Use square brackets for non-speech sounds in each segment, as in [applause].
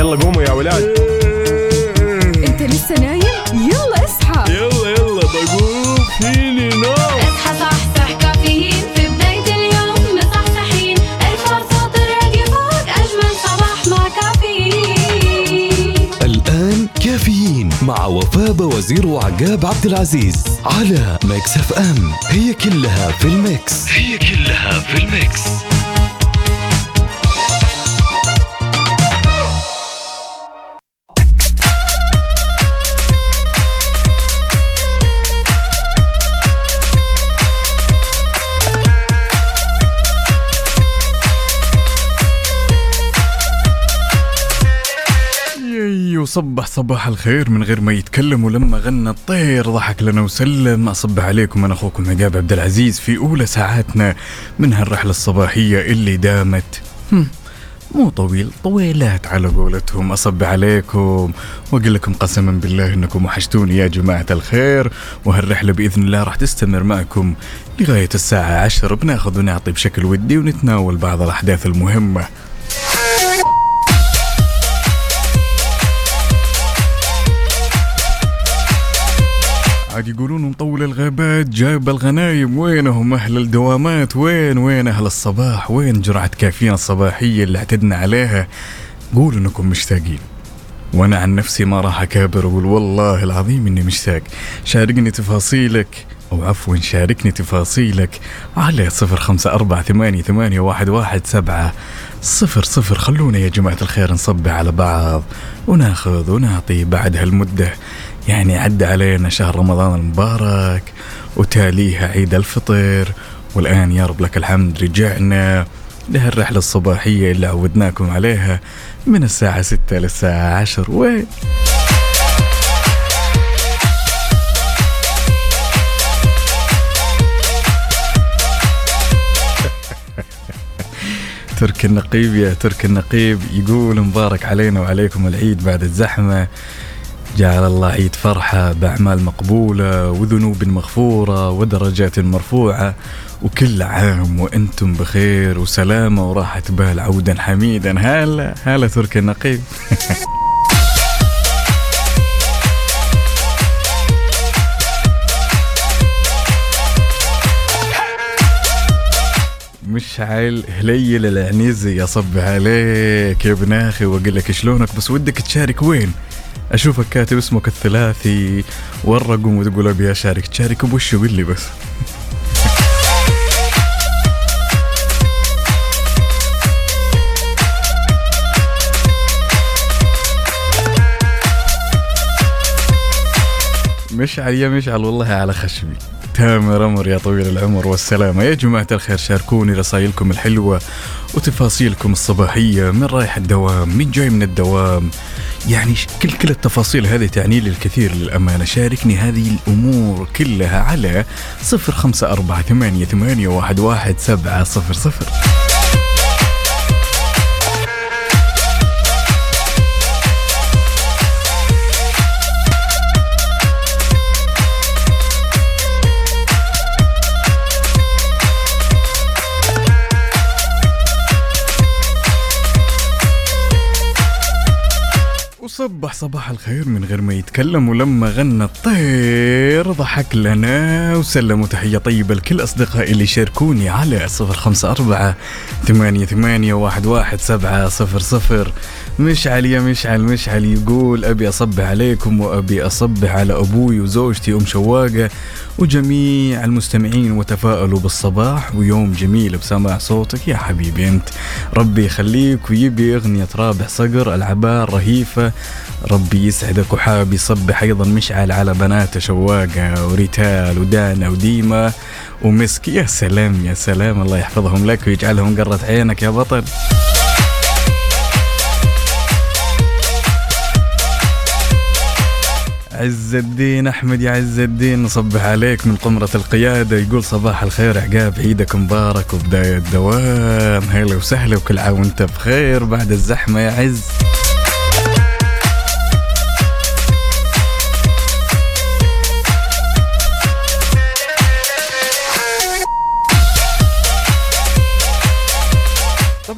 يلا قوموا يا ولاد. انت لسه نايم؟ يلا اصحى. يلا يلا بقوم. فيني نوم اصحى صحصح كافيين. في بداية اليوم مصحصحين. الفرصة تراك فوق أجمل صباح مع كافيين. الآن كافيين مع وفاء وزير وعقاب عبد العزيز على Mix FM. هي كلها في ال mix. هي كلها في ال mix. وصبح صباح الخير من غير ما يتكلم ولما غنى الطير ضحك لنا وسلم. أصبح عليكم أنا أخوكم عقاب عبد العزيز في أولى ساعاتنا من هالرحلة الصباحية اللي دامت. مو طويل طويلات على قولتهم. أصب عليكم. وأقول لكم قسما بالله إنكم وحشتوني يا جماعة الخير. وهالرحلة بإذن الله راح تستمر معكم لغاية الساعة عشر. بناخذ ونعطي بشكل ودي ونتناول بعض الأحداث المهمة. عاد يقولون مطول الغابات جايب الغنايم وينهم أهل الدوامات؟ وين وين أهل الصباح؟ وين جرعة كافيين الصباحية اللي اعتدنا عليها؟ قولوا إنكم مشتاقين. وأنا عن نفسي ما راح أكابر أقول والله العظيم إني مشتاق. شاركني تفاصيلك. أو عفوا شاركني تفاصيلك على صفر خمسة أربعة ثمانية, ثمانية واحد, واحد سبعة. صفر صفر خلونا يا جماعة الخير نصبح على بعض. وناخذ ونعطي بعد هالمدة. يعني عدى علينا شهر رمضان المبارك وتاليها عيد الفطر. والآن يا رب لك الحمد رجعنا لهالرحلة الصباحية اللي عودناكم عليها من الساعة ستة للساعة عشر. وين؟ ترك النقيب يا ترك النقيب يقول مبارك علينا وعليكم العيد بعد الزحمة. جعل الله عيد فرحة بأعمال مقبولة وذنوب مغفورة ودرجات مرفوعة. وكل عام وأنتم بخير وسلامة وراحة بال عودا حميدا. هلا هلا ترك النقيب. [laughs] مشعل هليل العنيزي يصب عليك. يا ابن أخي وأقول لك شلونك؟ بس ودك تشارك وين؟ أشوفك كاتب اسمك الثلاثي والرقم وتقول أبي أشارك. تشارك بوش قول لي بس. مشعل يا مشعل والله على خشمي. تامر أمر يا طويل العمر والسلامة. يا جماعة الخير شاركوني رسائلكم الحلوة وتفاصيلكم الصباحية من رايح الدوام من جاي من الدوام. يعني كل كل التفاصيل هذه تعني لي الكثير للأمانة. شاركني هذه الأمور كلها على صفر خمسة أربعة ثمانية, ثمانية واحد, واحد سبعة صفر صفر. وصبح صباح الخير من غير ما يتكلم ولما غنى الطير ضحك لنا وسلم تحية طيبة لكل أصدقائي اللي شاركوني على صفر خمسة أربعة ثمانية, ثمانية واحد, واحد سبعة صفر صفر. مشعل يا مشعل مشعل يقول أبي أصبح عليكم وأبي أصبح على أبوي وزوجتي أم شواقة وجميع المستمعين وتفائلوا بالصباح ويوم جميل بسماع صوتك يا حبيبي أنت. ربي يخليك ويبي أغنية رابح صقر العبار رهيفة. ربي يسعدك وحاب يصبح أيضا مشعل على بناته شواقة وريتال ودانا وديما. ومسك يا سلام يا سلام الله يحفظهم لك ويجعلهم قرة عينك يا بطل. عز الدين أحمد يا عز الدين نصبح عليك من قمرة القيادة. يقول صباح الخير عقاب عيدك مبارك وبداية دوام هلا وسهلا وكل عام وانت بخير. بعد الزحمة يا عز.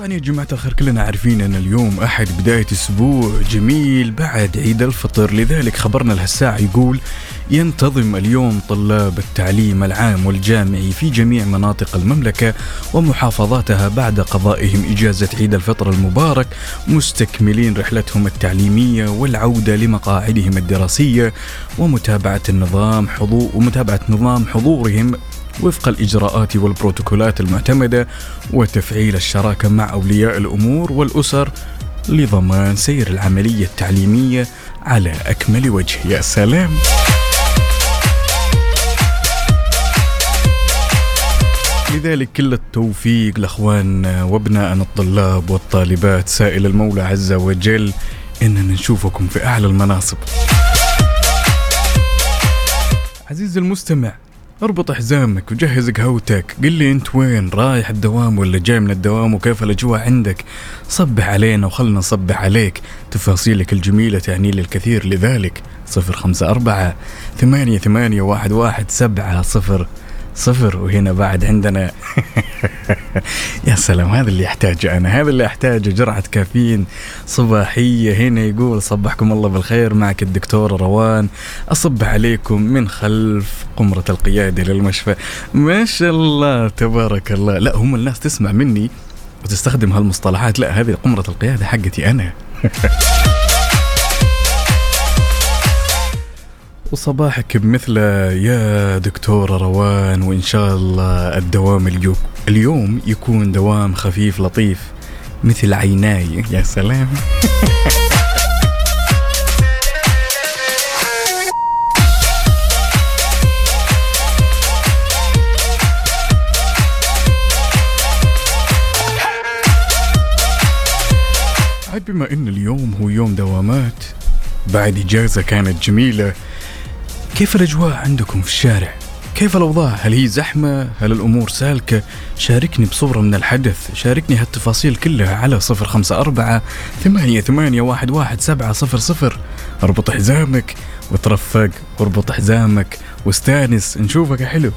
طبعا يا جماعة الخير كلنا عارفين أن اليوم أحد بداية أسبوع جميل بعد عيد الفطر. لذلك خبرنا لهالساعة يقول ينتظم اليوم طلاب التعليم العام والجامعي في جميع مناطق المملكة ومحافظاتها بعد قضائهم إجازة عيد الفطر المبارك مستكملين رحلتهم التعليمية والعودة لمقاعدهم الدراسية ومتابعة النظام حضور ومتابعة نظام حضورهم وفق الإجراءات والبروتوكولات المعتمدة وتفعيل الشراكة مع أولياء الأمور والأسر لضمان سير العملية التعليمية على أكمل وجه. يا سلام. لذلك كل التوفيق لاخواننا وابنائنا الطلاب والطالبات. سائل المولى عز وجل إننا نشوفكم في أعلى المناصب. عزيزي المستمع اربط حزامك وجهز قهوتك قل لي أنت وين؟ رايح الدوام ولا جاي من الدوام؟ وكيف الأجواء عندك؟ صبح علينا وخلنا نصبح عليك. تفاصيلك الجميلة تعني لي الكثير. لذلك صفر خمسة أربعة ثمانية ثمانية واحد واحد سبعة صفر صفر وهنا بعد عندنا [laughs] يا سلام هذا اللي احتاجه أنا هذا اللي احتاجه جرعة كافيين صباحية. هنا يقول صبحكم الله بالخير معك الدكتور روان. اصبح عليكم من خلف قمرة القيادة للمشفى. ما شاء الله تبارك الله. لا هم الناس تسمع مني وتستخدم هالمصطلحات. لا هذه قمرة القيادة حقتي أنا. [laughs] وصباحك بمثله يا دكتور روان وإن شاء الله الدوام اليو- اليوم يكون دوام خفيف لطيف مثل عيناي. يا سلام. بما إن اليوم هو يوم دوامات. بعد إجازة كانت جميلة كيف الأجواء عندكم في الشارع؟ كيف الأوضاع؟ هل هي زحمة؟ هل الأمور سالكة؟ شاركني بصورة من الحدث شاركني هالتفاصيل كلها على صفر خمسة أربعة ثمانية ثمانية واحد واحد سبعة صفر صفر اربط حزامك وترفق واربط حزامك واستانس نشوفك يا حلو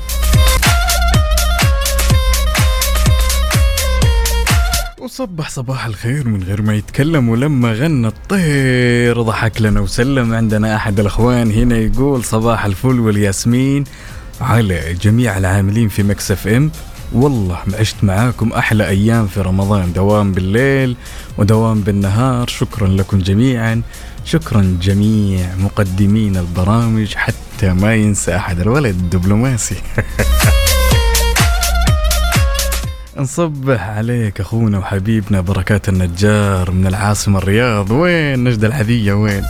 وصبح صباح الخير من غير ما يتكلم ولما غنى الطير ضحك لنا وسلم. عندنا أحد الأخوان هنا يقول صباح الفل والياسمين على جميع العاملين في مكسف ام. والله عشت معاكم أحلى أيام في رمضان. دوام بالليل ودوام بالنهار. شكرا لكم جميعا. شكرا جميع مقدمين البرامج حتى ما ينسى أحد. الولد الدبلوماسي. [laughs] نصبح عليك أخونا وحبيبنا بركات النجار من العاصمة الرياض. وين نجد العذية؟ وين؟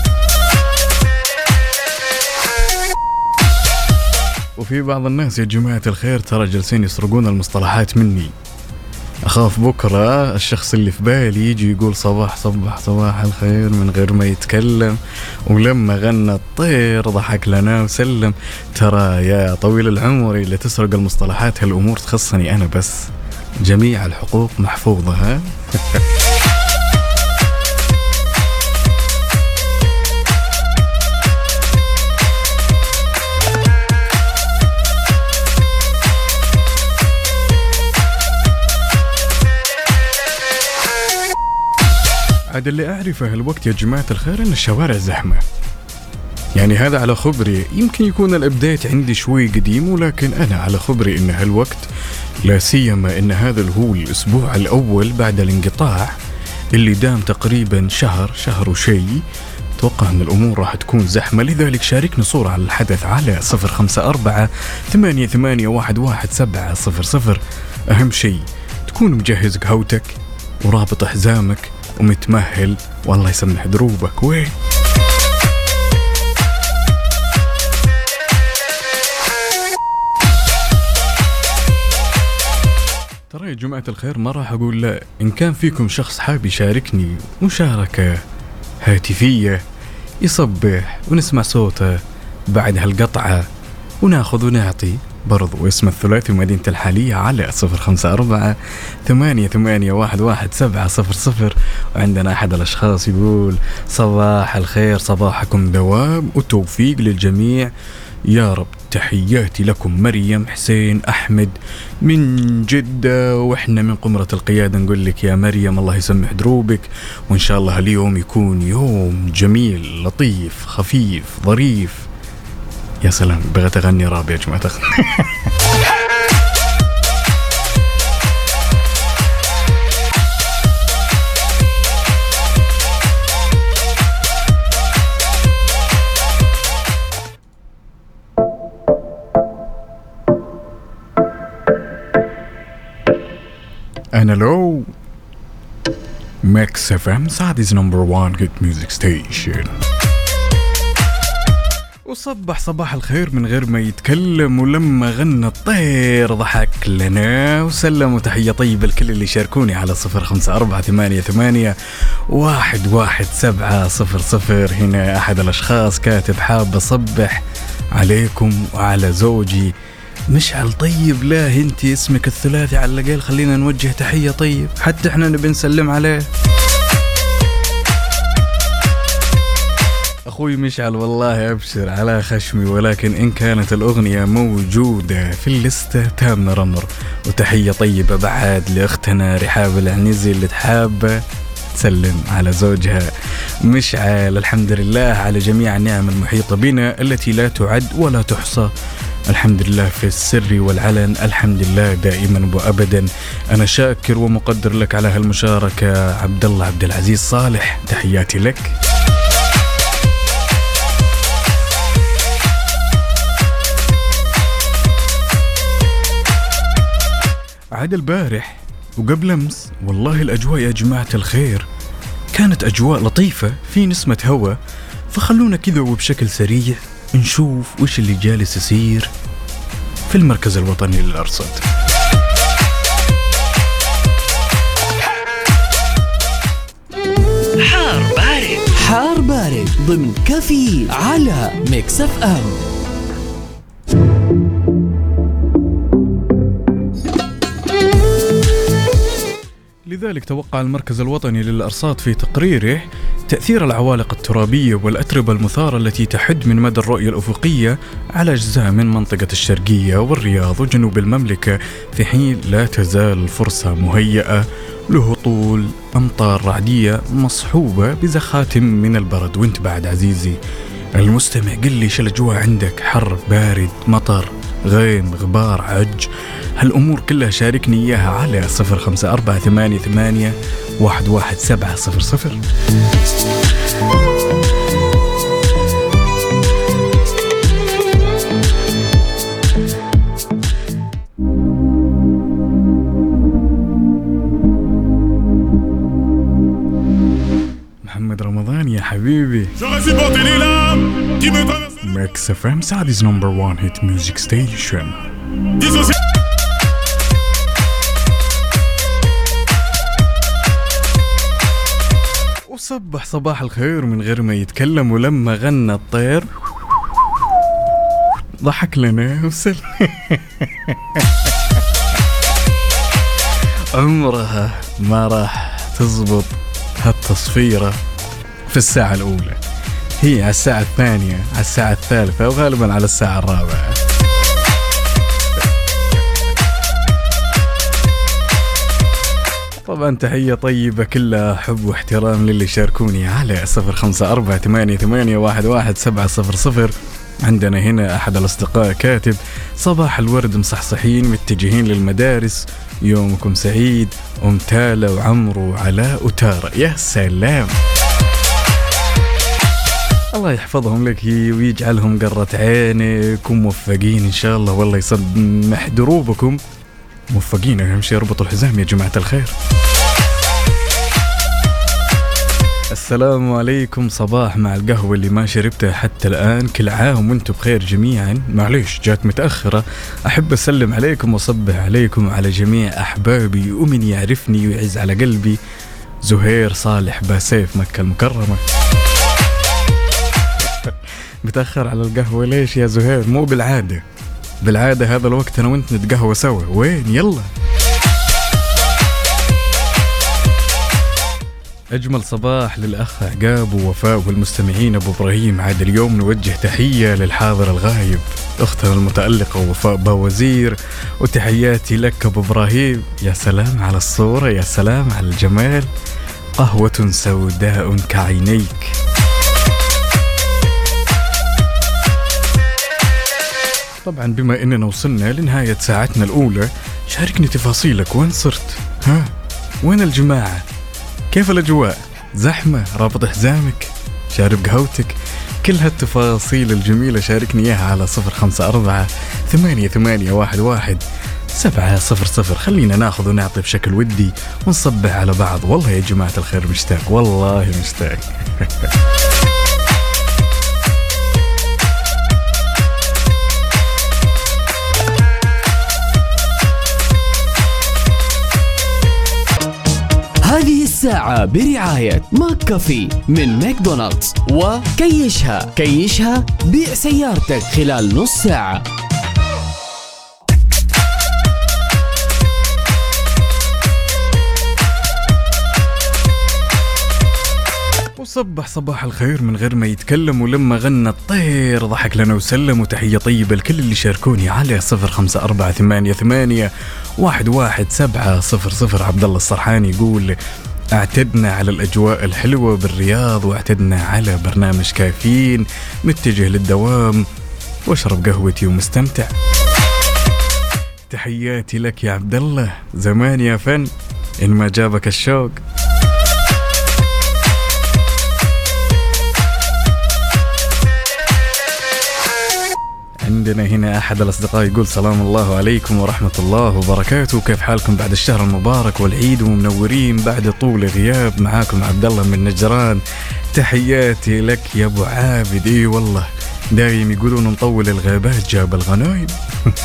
وفي بعض الناس يا جماعة الخير ترى جالسين يسرقون المصطلحات مني. أخاف بكرة الشخص اللي في بالي يجي يقول صباح صبح صباح الخير من غير ما يتكلم. ولما غنى الطير ضحك لنا وسلم. ترى يا طويل العمر اللي تسرق المصطلحات هالأمور تخصني أنا بس. جميع الحقوق محفوظة ها؟ عاد اللي أعرفه هالوقت يا جماعة الخير إن الشوارع زحمة. يعني هذا على خبري. يمكن يكون الابديت عندي شوي قديم ولكن أنا على خبري إن هالوقت لا سيما إن هذا هو الأسبوع الأول بعد الانقطاع اللي دام تقريبا شهر شهر وشيء أتوقع إن الأمور راح تكون زحمة. لذلك شاركنا صورة على الحدث على صفر خمسة أربعة ثمانية ثمانية واحد واحد سبعة صفر صفر. أهم شيء تكون مجهز قهوتك ورابط حزامك ومتمهل والله يسمح دروبك. وين؟ ترى يا جماعة الخير ما راح أقول لا. إن كان فيكم شخص حاب يشاركني مشاركة هاتفية يصبح ونسمع صوته بعد هالقطعة. وناخذ ونعطي برضو اسم الثلاثي مدينة الحالية على صفر خمسة أربعة ثمانية ثمانية واحد واحد سبعة صفر صفر. وعندنا أحد الأشخاص يقول صباح الخير صباحكم دوام وتوفيق للجميع. يا رب تحياتي لكم مريم حسين أحمد. من جدة وإحنا من قمرة القيادة نقول لك يا مريم الله يسمح دروبك وإن شاء الله اليوم يكون يوم جميل لطيف خفيف ظريف. يا سلام بغيت أغني راب يا جماعة. [laughs] أنا لو Mix FM Saudi's number 1 hit music station وصبح صباح الخير من غير ما يتكلم ولما غنى الطير ضحك لنا. وسلم وتحية طيبة لكل اللي شاركوني على صفر خمسة أربعة ثمانية ثمانية واحد واحد سبعة صفر صفر. هنا أحد الأشخاص كاتب حاب أصبح عليكم وعلى زوجي. مشعل طيب لا انت اسمك الثلاثي على الأقل خلينا نوجه تحية طيب. حتى إحنا نبي نسلم عليه. أخوي مشعل والله أبشر على خشمي ولكن إن كانت الأغنية موجودة في الليستة تام رمر وتحية طيبة بعد لأختنا رحاب العنزي اللي تحابه تسلم على زوجها. مشعل الحمد لله على جميع النعم المحيطة بنا التي لا تعد ولا تحصى. الحمد لله في السر والعلن الحمد لله دائما وابدا. أنا شاكر ومقدر لك على هالمشاركة عبد الله عبد العزيز صالح تحياتي لك. عاد البارح وقبل أمس والله الأجواء يا جماعة الخير كانت أجواء لطيفة في نسمة هواء فخلونا كذا وبشكل سريع. نشوف وش اللي جالس يصير في المركز الوطني للأرصاد. حار بارد. حار بارد ضمن كافيين على Mix FM. لذلك توقع المركز الوطني للأرصاد في تقريره تأثير العوالق الترابية والأتربة المثارة التي تحد من مدى الرؤية الأفقية على أجزاء من منطقة الشرقية والرياض وجنوب المملكة في حين لا تزال الفرصة مهيئة لهطول أمطار رعدية مصحوبة بزخات من البرد. وانت بعد عزيزي المستمع قل لي شو الأجواء عندك؟ حر بارد مطر؟ غيم غبار عج. هالأمور كلها شاركني إياها على صفر خمسة أربعة ثمانية ثمانية واحد واحد سبعة صفر صفر. محمد رمضان يا حبيبي. Mix FM Saudi's number 1 hit music station. وصبح صباح الخير من غير ما يتكلم ولما غنى الطير. ضحك لنا وسل [laughs] عمرها ما راح تزبط هالتصفيرة في الساعة الأولى. هي على الساعة الثانية على الساعة الثالثة وغالبا على الساعة الرابعة. طبعا تحية طيبة كلها حب واحترام للي شاركوني على صفر خمسة أربعة ثمانية, ثمانية واحد, واحد سبعة صفر صفر. عندنا هنا أحد الأصدقاء كاتب صباح الورد مصحصحين متجهين للمدارس. يومكم سعيد. أم تالا وعمرو وعلاء وتارا يا سلام. الله يحفظهم لك ويجعلهم قرة عينك وموفقين إن شاء الله. والله يسمح دروبكم موفقين أهم شيء اربطوا الحزام يا جماعة الخير. السلام عليكم. صباح مع القهوة اللي ما شربتها حتى الآن. كل عام وأنتم بخير جميعا. معليش جات متأخرة. أحب أسلم عليكم وأصبح عليكم وعلى جميع أحبابي. ومن يعرفني ويعز على قلبي زهير صالح باسيف مكة المكرمة. [laughs] متأخر على القهوة. ليش يا زهير؟ مو بالعادة. بالعادة هذا الوقت أنا وأنت نتقهوى سوا. وين؟ يلا. أجمل صباح للأخ عقاب ووفاء والمستمعين. أبو إبراهيم عاد اليوم نوجه تحية للحاضر الغايب أختنا المتألقة وفاء باوزير. وتحياتي لك أبو إبراهيم. يا سلام على الصورة يا سلام على الجمال. قهوة سوداء كعينيك. طبعا بما إننا وصلنا لنهاية ساعتنا الأولى شاركني تفاصيلك وين صرت؟ ها؟ وين الجماعة؟ كيف الأجواء؟ زحمة؟ رابط حزامك؟ شارب قهوتك؟ كل هالتفاصيل الجميلة شاركني إياها على صفر خمسة أربعة ثمانية ثمانية واحد واحد سبعة صفر صفر خلينا ناخذ ونعطي بشكل ودي ونصبح على بعض والله يا جماعة الخير مشتاق والله مشتاق [laughs] الساعة برعاية McCafé من ماكدونالدز. وكيشها. كيشها بيع سيارتك خلال نص ساعة. وصبح صباح الخير من غير ما يتكلم ولما غنى الطير. ضحك لنا وسلم وتحية طيبة لكل اللي شاركوني على صفر خمسة أربعة ثمانية ثمانية واحد واحد سبعة صفر صفر. عبد الله السرحاني يقول اعتدنا على الأجواء الحلوة بالرياض واعتدنا على برنامج كافيين متجه للدوام واشرب قهوتي ومستمتع. تحياتي لك يا عبد الله زمان يا فن إن ما جابك الشوق. عندنا هنا أحد الأصدقاء يقول سلام الله عليكم ورحمة الله وبركاته. كيف حالكم بعد الشهر المبارك والعيد ومنورين بعد طول غياب معاكم عبد الله من نجران؟ تحياتي لك يا أبو عابد. إي والله دايم يقولون مطول الغابات جاب الغنايم. [laughs]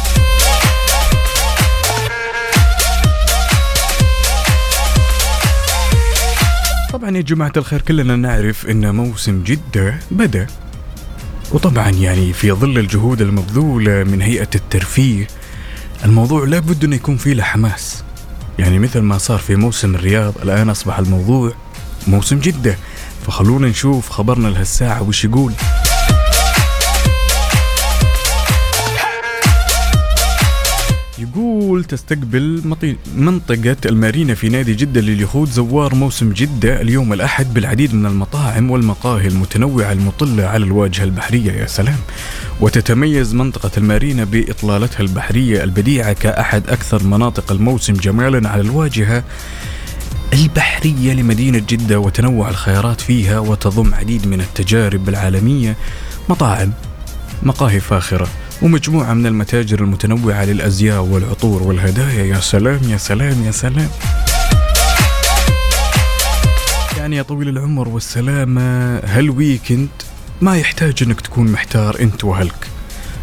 طبعا يا جماعة الخير كلنا نعرف إن موسم جدة بدأ وطبعا يعني في ظل الجهود المبذولة من هيئة الترفيه الموضوع لابد انه يكون فيه له حماس يعني مثل ما صار في موسم الرياض الآن أصبح الموضوع موسم جدة. فخلونا نشوف خبرنا لهالساعة وش يقول. يقول تستقبل مطي- منطقة المارينا في نادي جدة لليخوت زوار موسم جدة. اليوم الأحد بالعديد من المطاعم والمقاهي المتنوعة المطلة على الواجهة البحرية يا سلام. وتتميز منطقة المارينا بإطلالتها البحرية البديعة كأحد أكثر مناطق الموسم جمالا على الواجهة البحرية لمدينة جدة. وتنوع الخيارات فيها وتضم عديد من التجارب العالمية. مطاعم مقاهي فاخرة. ومجموعة من المتاجر المتنوعة للأزياء والعطور والهدايا. يا سلام يا سلام يا سلام. يعني يا طويل العمر والسلامة هالويكند ما يحتاج إنك تكون محتار أنت واهلك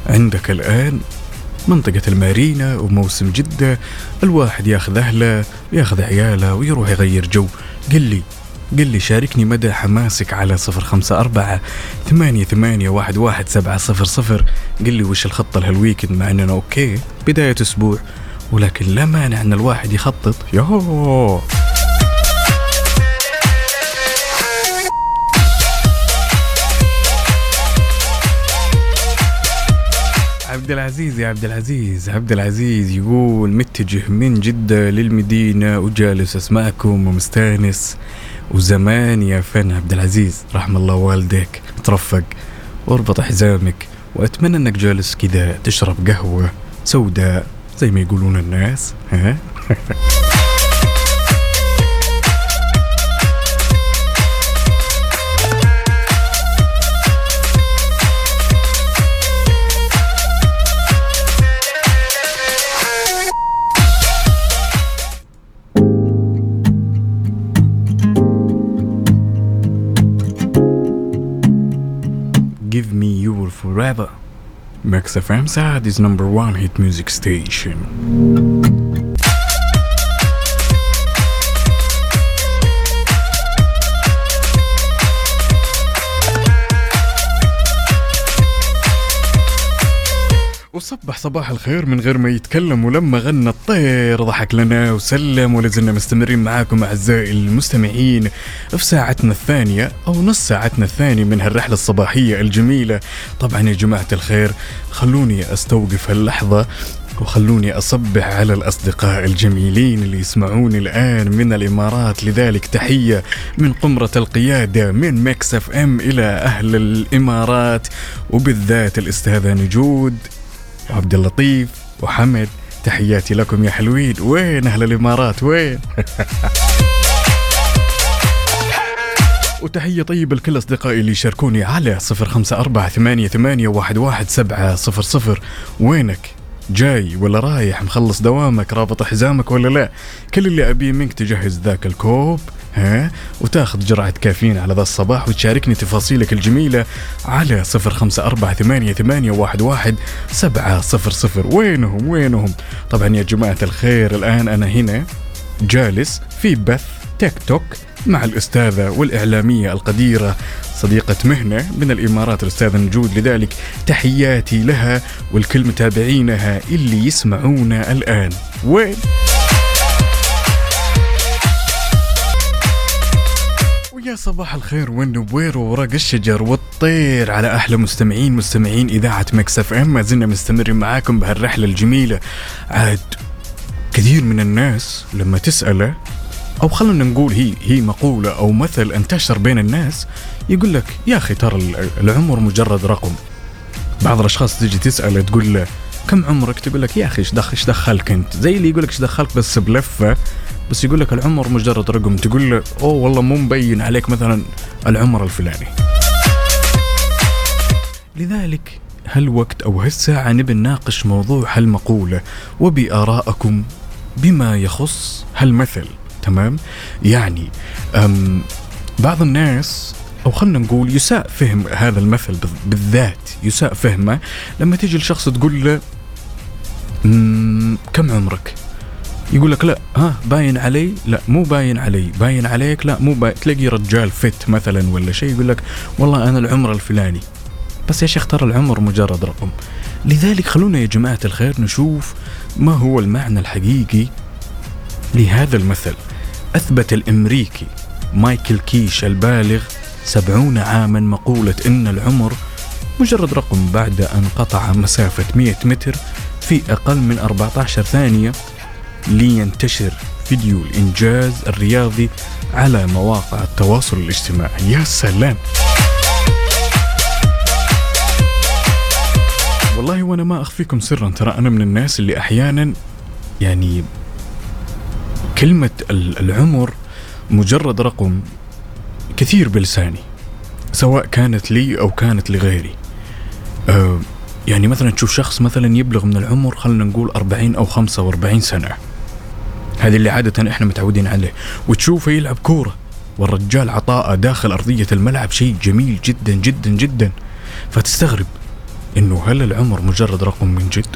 عندك الآن منطقة المارينا وموسم جدة الواحد ياخذ أهله ياخذ عياله ويروح يغير جو. قل لي قل لي شاركني مدى حماسك على صفر خمسة أربعة ثمانية ثمانية واحد واحد سبعة صفر صفر. قل لي وش الخطة لهال weekend مع أننا okay؟ بداية أسبوع ولكن لا مانع أن الواحد يخطط. يوه عبد العزيز يا عبد العزيز عبد العزيز يقول متجه من جدة للمدينة وجالس اسمعكم ومستأنس. وزمان يا فن عبد العزيز رحم الله والديك ترفق واربط حزامك وأتمنى إنك جالس كذا تشرب قهوة سوداء زي ما يقولون الناس ها؟ [laughs] forever. Max FM Sad is number one hit music station. صبح صباح الخير من غير ما يتكلم ولما غنى الطير ضحك لنا وسلم ولازلنا مستمرين معاكم أعزائي المستمعين في ساعتنا الثانية أو نص ساعتنا الثانية من هالرحلة الصباحية الجميلة. طبعا يا جماعة الخير خلوني أستوقف هاللحظة وخلوني أصبح على الأصدقاء الجميلين اللي يسمعوني الآن من الإمارات. لذلك تحية من قمرة القيادة من Mix FM إلى أهل الإمارات. وبالذات الأستاذة نجود وعبد اللطيف وحمد. تحياتي لكم يا حلوين. وين أهل الإمارات؟ وين؟ [laughs] وتحية طيبة لكل أصدقائي اللي يشاركوني على صفر خمسة أربعة ثمانية, ثمانية واحد, واحد سبعة صفر صفر. وينك؟ جاي ولا رايح مخلص دوامك رابط حزامك ولا لا؟ كل اللي أبيه منك تجهز ذاك الكوب ها؟ وتاخذ جرعة كافيين على ذا الصباح وتشاركني تفاصيلك الجميلة على صفر خمسة أربعة ثمانية, ثمانية واحد, واحد سبعة صفر صفر. وينهم؟ وينهم؟ طبعا يا جماعة الخير الآن أنا هنا جالس في بث تيك توك مع الأستاذة والإعلامية القديرة صديقة مهنة من الإمارات الأستاذة نجود. لذلك تحياتي لها والكل متابعينها اللي يسمعونا الآن. وين؟ ويا صباح الخير والنوير وورق الشجر والطير على أحلى مستمعين مستمعين إذاعة Mix FM. ما زلنا مستمرين معاكم بهالرحلة الجميلة. عاد كثير من الناس لما تسأله أو خلونا نقول هي هي مقولة أو مثل انتشر بين الناس يقول لك يا أخي ترى العمر مجرد رقم. بعض الأشخاص تجي تساله تقول له كم عمرك؟ تقول لك يا أخي إيش دخل إيش دخلك أنت؟ زي اللي يقول لك إيش دخلك بس بلفة؟ بس يقول لك العمر مجرد رقم. تقول له أوه والله مو مبين عليك مثلا العمر الفلاني. لذلك هالوقت أو هالساعة نبي نناقش موضوع هالمقولة وبارائكم بما يخص هالمثل. تمام؟ يعني بعض الناس أو خلينا نقول يساء فهم هذا المثل بالذات يساء فهمه لما تيجي الشخص تقول له كم عمرك؟ يقول لك لا ها باين علي؟ لا مو باين علي باين عليك؟ لا مو باين تلاقي رجال فت مثلا ولا شيء يقول لك والله أنا العمر الفلاني. بس يا شيخ ترى العمر مجرد رقم. لذلك خلونا يا جماعة الخير نشوف ما هو المعنى الحقيقي لهذا المثل. أثبت الأمريكي مايكل كيش البالغ سبعون عاما مقولة إن العمر مجرد رقم بعد أن قطع مسافة 100 متر في أقل من 14 ثانية لينتشر فيديو الإنجاز الرياضي على مواقع التواصل الاجتماعي. يا سلام! والله وأنا ما أخفيكم سرا ترى أنا من الناس اللي أحيانا يعني كلمة العمر مجرد رقم كثير بلساني سواء كانت لي أو كانت لغيري. أه يعني مثلا تشوف شخص مثلا يبلغ من العمر خلينا نقول 40 أو 45 سنة. هذه اللي عادة إحنا متعودين عليه. وتشوفه يلعب كورة. والرجال عطاءه داخل أرضية الملعب شيء جميل جدا جدا جدا. فتستغرب إنه هل العمر مجرد رقم من جد؟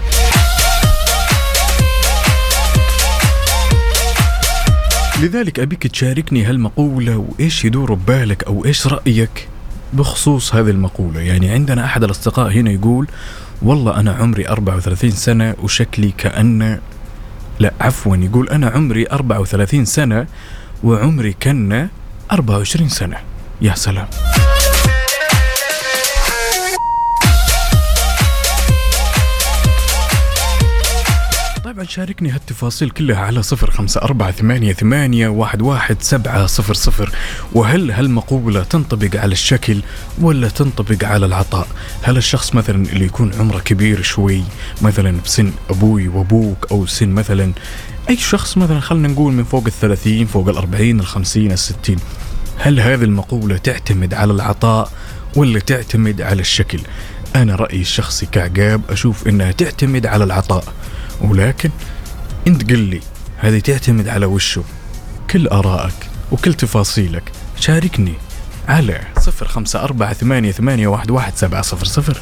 لذلك أبيك تشاركني هالمقولة وإيش يدور ببالك أو إيش رأيك بخصوص هذه المقولة؟ يعني عندنا أحد الأصدقاء هنا يقول والله أنا عمري 34 سنة وشكلي كأن لا عفوا يقول أنا عمري 34 سنة وعمري كنا 24 سنة. يا سلام. طبعا شاركني هالتفاصيل كلها على صفر خمسة أربعة ثمانية, ثمانية واحد, واحد سبعة صفر صفر. وهل هالمقولة تنطبق على الشكل ولا تنطبق على العطاء؟ هل الشخص مثلا اللي يكون عمره كبير شوي مثلا بسن أبوي وأبوك أو سن مثلا أي شخص مثلا خلينا نقول من فوق الثلاثين فوق الأربعين الخمسين الستين هل هذه المقولة تعتمد على العطاء ولا تعتمد على الشكل؟ أنا رأيي الشخصي كعقاب أشوف إنها تعتمد على العطاء. ولكن انت قل لي هذه تعتمد على وشه كل آرائك وكل تفاصيلك شاركني على صفر خمسة أربعة ثمانية, ثمانية واحد, واحد سبعة صفر صفر.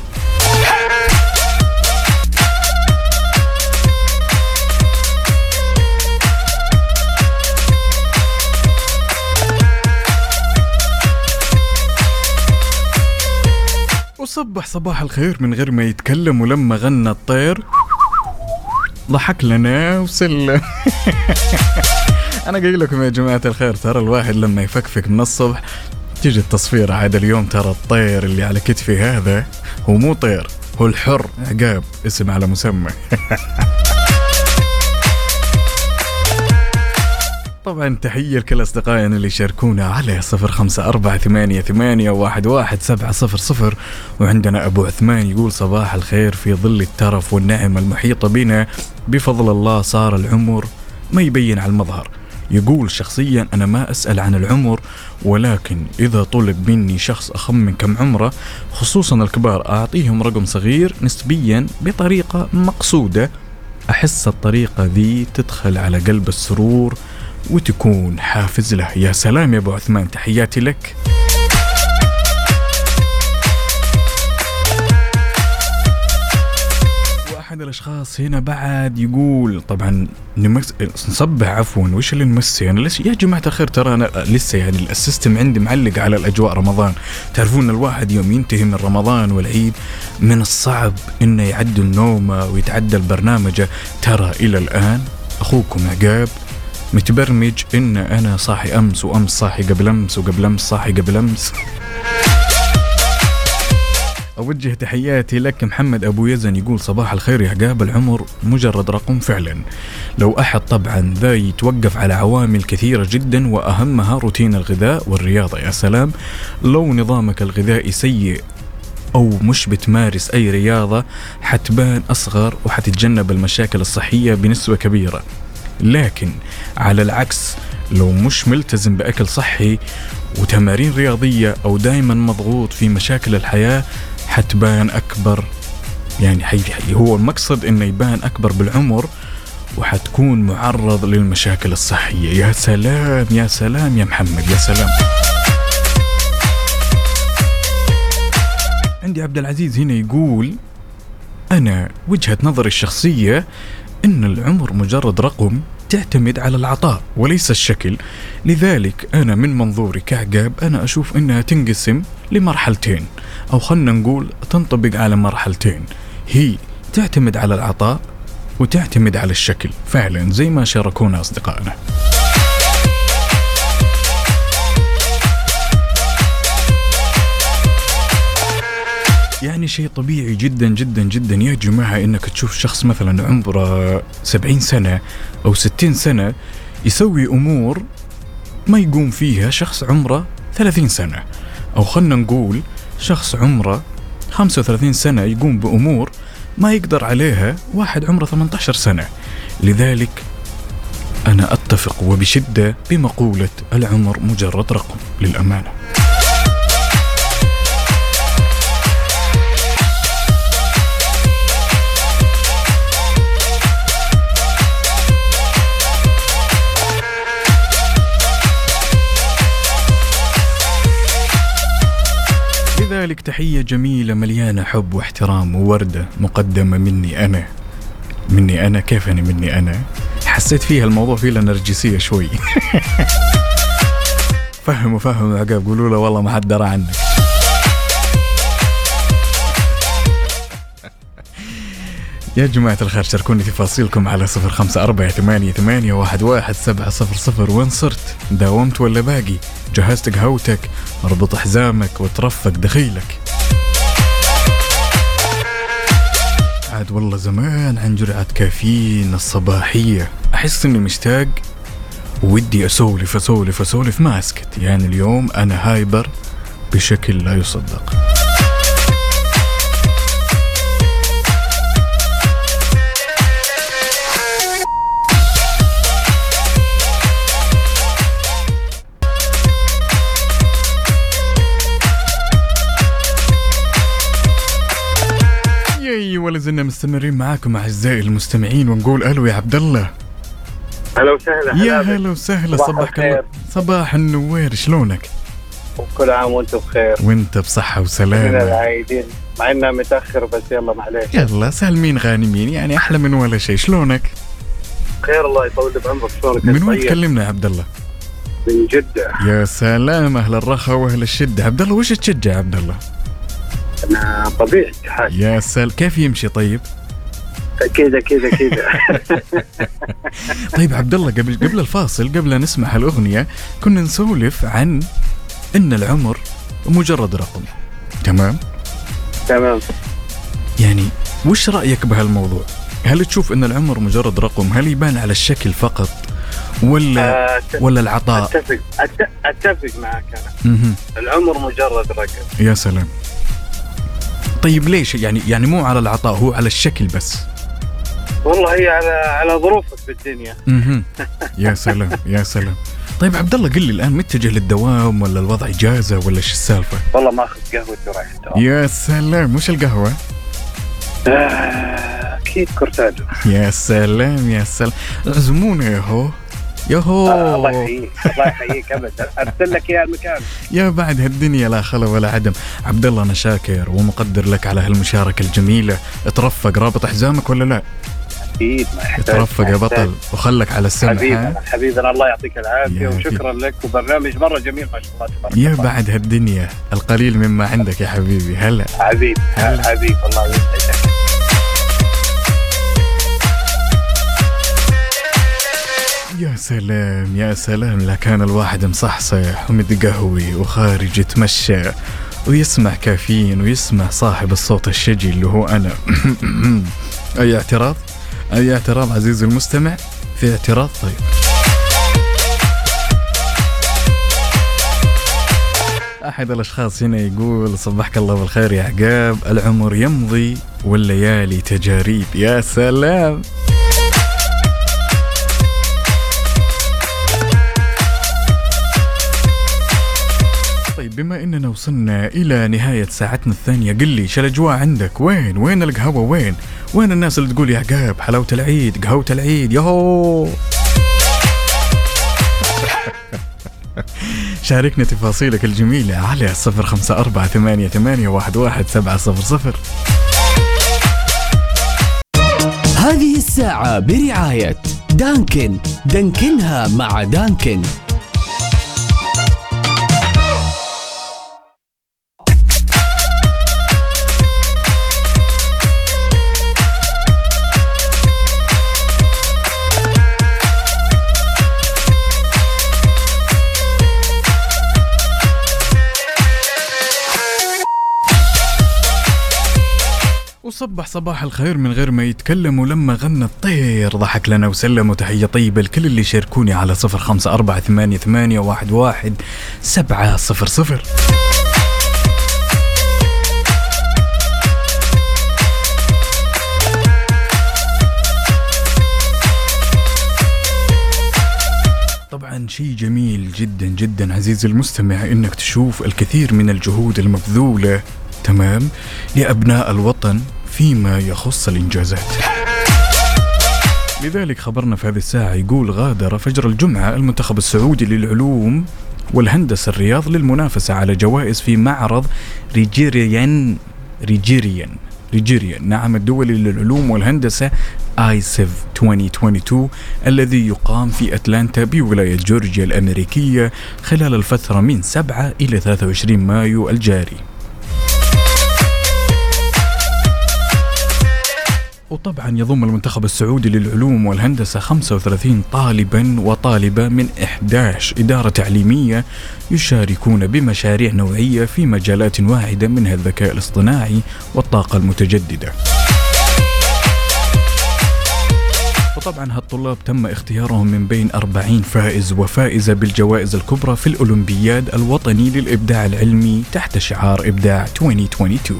وصبح صباح الخير من غير ما يتكلم ولما غنى الطير. ضحك لنا وسلم [laughs] أنا قايل لكم يا جماعة الخير ترى الواحد لما يفكفك من الصبح تيجي التصفير عاد اليوم ترى الطير اللي على كتفي هذا هو مو طير هو الحر. عقاب اسم على مسمى. [laughs] طبعا تحية لكل أصدقائنا اللي يشاركونا على صفر خمسة أربعة ثمانية, ثمانية واحد, واحد سبعة صفر صفر. وعندنا أبو عثمان يقول صباح الخير في ظل الترف والنعمة المحيطة بنا. بفضل الله صار العمر ما يبين على المظهر. يقول شخصيا أنا ما أسأل عن العمر ولكن إذا طلب مني شخص أخم من كم عمره خصوصا الكبار أعطيهم رقم صغير نسبيا بطريقة مقصودة. أحس الطريقة ذي تدخل على قلب السرور وتكون حافز له. يا سلام يا أبو عثمان تحياتي لك. وأحد الأشخاص هنا بعد يقول طبعا نمس... نصبح عفوا وش اللي نمسي؟ أنا ليش يا جماعة الخير ترى أنا لسه يعني السيستم عندي معلق على الأجواء رمضان. تعرفون الواحد يوم ينتهي من رمضان والعيد من الصعب إنه يعدل نومه ويتعدل برنامجه ترى إلى الآن أخوكم عقاب متبرمج إن أنا صاحي أمس وأمس صاحي قبل أمس وقبل أمس صاحي قبل أمس. أوجه تحياتي لك محمد أبو يزن يقول صباح الخير يا عقاب العمر مجرد رقم فعلا. لو أحد طبعا ذا يتوقف على عوامل كثيرة جدا وأهمها روتين الغذاء والرياضة يا سلام. لو نظامك الغذائي سيء أو مش بتمارس أي رياضة حتبان أصغر وحتتجنب المشاكل الصحية بنسبة كبيرة. لكن على العكس لو مش ملتزم بأكل صحي وتمارين رياضية أو دائما مضغوط في مشاكل الحياة حتبان أكبر. يعني حي هو المقصد إنه يبان أكبر بالعمر وحتكون معرض للمشاكل الصحية. يا سلام يا سلام يا محمد يا سلام. عندي عبد العزيز هنا يقول أنا وجهة نظري الشخصية إن العمر مجرد رقم تعتمد على العطاء وليس الشكل. لذلك أنا من منظوري كعقاب أنا أشوف إنها تنقسم لمرحلتين أو خلنا نقول تنطبق على مرحلتين. هي تعتمد على العطاء وتعتمد على الشكل. فعلا زي ما شاركونا أصدقائنا. يعني شيء طبيعي جدا جدا جدا يا جماعة إنك تشوف شخص مثلا عمره سبعين سنة أو ستين سنة يسوي أمور ما يقوم فيها شخص عمره ثلاثين سنة. أو خلنا نقول شخص عمره 35 سنة يقوم بأمور ما يقدر عليها واحد عمره 18 سنة. لذلك أنا أتفق وبشدة بمقولة العمر مجرد رقم للأمانة. لذلك تحية جميلة مليانة حب واحترام ووردة مقدمة مني أنا. مني أنا؟ كيف أنا مني أنا؟ حسيت فيها الموضوع فيه نرجسية شوي. [laughs] فهموا فهموا عقاب قولوا له والله ما حد درى عنك. يا جماعة الخير شاركوني تفاصيلكم على صفر خمسة أربعة ثمانية, ثمانية واحد, واحد سبعة صفر صفر وين صرت؟ داومت ولا باقي؟ جهزت قهوتك اربط حزامك وترفق دخيلك. عاد والله زمان عن جرعة كافيين الصباحية. أحس إني مشتاق ودي أسولف أسولف أسولف ما أسكت يعني اليوم أنا هايبر بشكل لا يصدق. ولا زلنا مستمرين معاكم أعزائي المستمعين ونقول ألو يا عبد الله هلا وسهلا يا. هلا وسهلا صباح صباحك الله. صباح النوير شلونك؟ وكل عام وأنتم بخير. وأنت بصحة من وسلامة العايدين مع انها متأخر بس يلا معليش يلا سالمين غانمين يعني أحلى من ولا شيء. شلونك؟ خير الله يطول بعمرك. شلونك؟ من وين طيب؟ تكلمنا يا عبد الله من جدة. يا سلام أهل الرخاء وأهل الشدة. عبد الله وش تشجع عبد الله أنا طبيعي. حاج يا سل كيف يمشي طيب؟ كذا كذا كذا. [laughs] طيب عبد الله قبل قبل الفاصل قبل أن نسمع الأغنية كنا نسولف عن أن العمر مجرد رقم. تمام؟ تمام. يعني وش رأيك بهالموضوع؟ هل تشوف أن العمر مجرد رقم؟ هل يبان على الشكل فقط؟ ولا أت- ولا العطاء؟ أتفق أتفق معك أنا. العمر مجرد رقم. يا سلام. طيب ليش؟ يعني يعني مو على العطاء هو على الشكل بس. والله هي على على ظروفك بالدنيا مهم. [laughs] يا سلام يا سلام. طيب عبد الله قل لي الآن متجه للدوام ولا الوضع إجازة ولا إيش السالفة؟ والله ماخذ قهوتي ورايح الدوام. يا سلام وش القهوة؟ آه، أكيد كورتاجو. يا سلام يا سلام. عزمونا يا هو. يا هو آه، الله يحييك الله يحييك ابدا. أرسل لك إياه المكان. يا بعد هالدنيا لا خلا ولا عدم. عبد الله أنا شاكر ومقدر لك على هالمشاركة الجميلة. ترفق رابط حزامك ولا لا؟ أكيد ما يحتاج. ترفق يا. بطل وخلك على السمع حبيبنا؟ حبيبنا الله يعطيك العافية وشكرا لك وبرنامج مرة جميل ما شاء الله تبارك يا. بعد هالدنيا القليل مما عندك يا حبيبي. هلا. حبيب هلا. حبيب الله يسعدك. يا سلام يا سلام. لا كان الواحد مصحصح ومتقهوي وخارج يتمشى ويسمع كافيين ويسمع صاحب الصوت الشجي اللي هو أنا. [coughs] أي اعتراض؟ أي اعتراض عزيزي المستمع؟ في اعتراض طيب. أحد الأشخاص هنا يقول صبحك الله بالخير يا عقاب العمر يمضي والليالي تجاريب. يا سلام. طيب بما إننا وصلنا إلى نهاية ساعتنا الثانية قل لي شو الاجواء عندك؟ وين؟ وين القهوة؟ وين؟ وين الناس اللي تقول يا عقاب حلاوة العيد قهوة العيد يهو [laughs] شاركنا تفاصيلك الجميلة على صفر خمسة أربعة ثمانية, ثمانية واحد, واحد سبعة صفر صفر. هذه الساعة برعاية دانكن. دانكنها مع دانكن. وصبح صباح الخير من غير ما يتكلم ولما غنى الطير. ضحك لنا وسلم وتحية طيبة لكل اللي شاركوني على صفر خمسة أربعة ثمانية, ثمانية واحد, واحد سبعة صفر صفر. طبعا شيء جميل جدا جدا عزيزي المستمع إنك تشوف الكثير من الجهود المبذولة تمام لأبناء الوطن فيما يخص الإنجازات. لذلك خبرنا في هذه الساعة يقول غادر فجر الجمعة المنتخب السعودي للعلوم والهندسة الرياض للمنافسة على جوائز في معرض ريجينيرون ريجينيرون ريجينيرون نعم الدولي للعلوم والهندسة آيسيف 2022 الذي يقام في أتلانتا بولاية جورجيا الأمريكية خلال الفترة من 7 إلى 23 مايو الجاري. وطبعا يضم المنتخب السعودي للعلوم والهندسة 35 طالبا وطالبة من 11 إدارة تعليمية يشاركون بمشاريع نوعية في مجالات واحدة منها الذكاء الاصطناعي والطاقة المتجددة. وطبعا هالطلاب تم اختيارهم من بين 40 فائز وفائزة بالجوائز الكبرى في الأولمبياد الوطني للإبداع العلمي تحت شعار إبداع 2022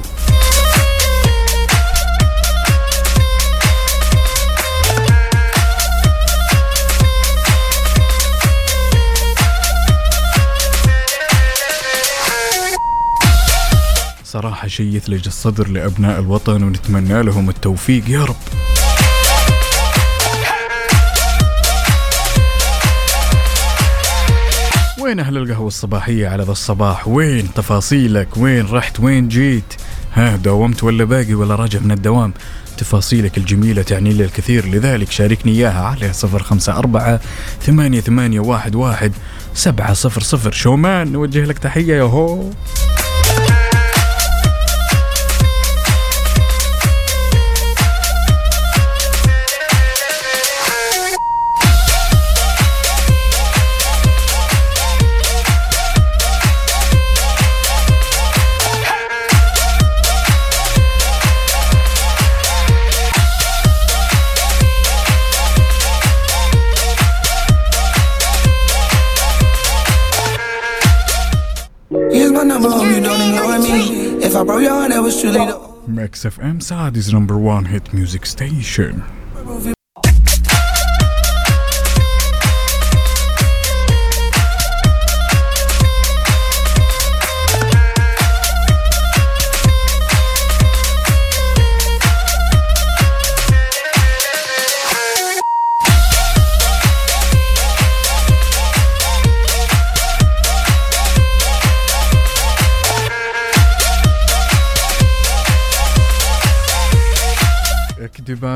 صراحة شيء يثلج الصدر لأبناء الوطن ونتمنى لهم التوفيق. يا رب. وين أهل القهوة الصباحية على ذا الصباح؟ وين تفاصيلك؟ وين رحت؟ وين جيت؟ ها داومت ولا باقي ولا راجع من الدوام؟ تفاصيلك الجميلة تعني لي الكثير لذلك شاركني إياها على صفر خمسة أربعة ثمانية, ثمانية واحد, واحد سبعة صفر صفر. شومان نوجه لك تحية يا Max FM Saudi's number one hit music station.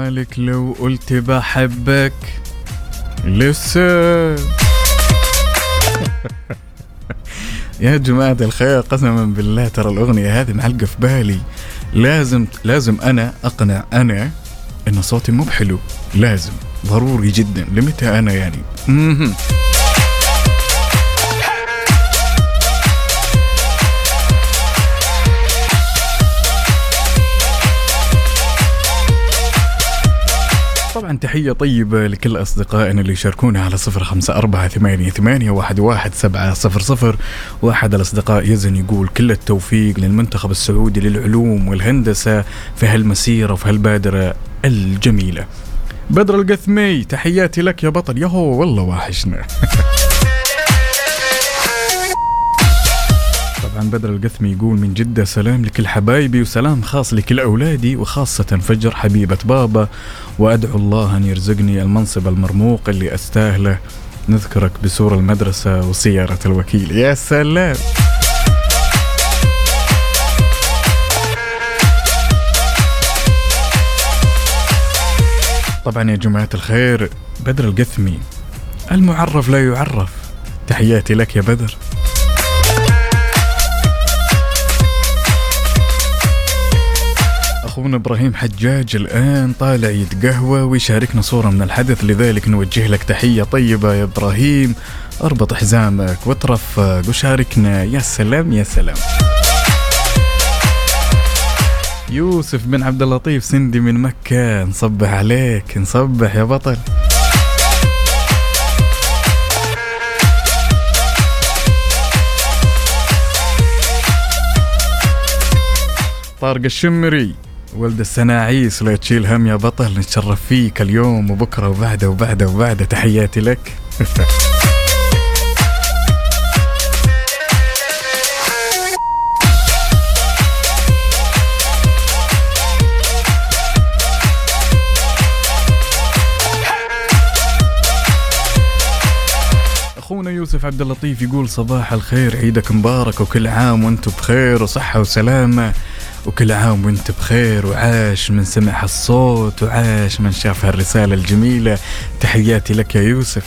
عليك لو قلت بحبك. لسه. [laughs] يا جماعة الخير قسما بالله ترى الأغنية هذه معلقة في بالي. لازم لازم أنا أقنع أنا إن صوتي مو بحلو. لازم ضروري جدا. لمتى أنا يعني؟ طبعا تحية طيبة لكل أصدقائنا اللي يشاركونا على صفر خمسة أربعة ثمانية, ثمانية واحد, واحد سبعة صفر صفر. وأحد الأصدقاء يزن يقول كل التوفيق للمنتخب السعودي للعلوم والهندسة في هالمسيرة وفي هالبادرة الجميلة. بدر القثمي تحياتي لك يا بطل. يهو والله واحشنا [laughs] طبعا بدر القثمي يقول من جدة سلام لكل حبايبي وسلام خاص لكل أولادي وخاصة فجر حبيبة بابا وأدعو الله أن يرزقني المنصب المرموق اللي أستاهله. نذكرك بسور المدرسة وسيارة الوكيل. يا سلام! طبعا يا جماعة الخير بدر القثمي المعرف لا يعرف. تحياتي لك يا بدر. أخونا إبراهيم حجاج الآن طالع يتقهوى ويشاركنا صورة من الحدث لذلك نوجه لك تحية طيبة يا إبراهيم. أربط حزامك وترفق وشاركنا. يا سلام يا سلام. يوسف بن عبد اللطيف سندي من مكة. نصبح عليك نصبح يا بطل. طارق الشمري. ولد السناعيس لا تشيل هم يا بطل نتشرف فيك اليوم وبكرة وبعده وبعده وبعده. تحياتي لك. [laughs] أخونا يوسف عبد اللطيف يقول صباح الخير عيدك مبارك وكل عام وأنتم بخير وصحة وسلامة. وكل عام وانت بخير وعاش من سمع الصوت وعاش من شاف هالرسالة الجميلة. تحياتي لك يا يوسف.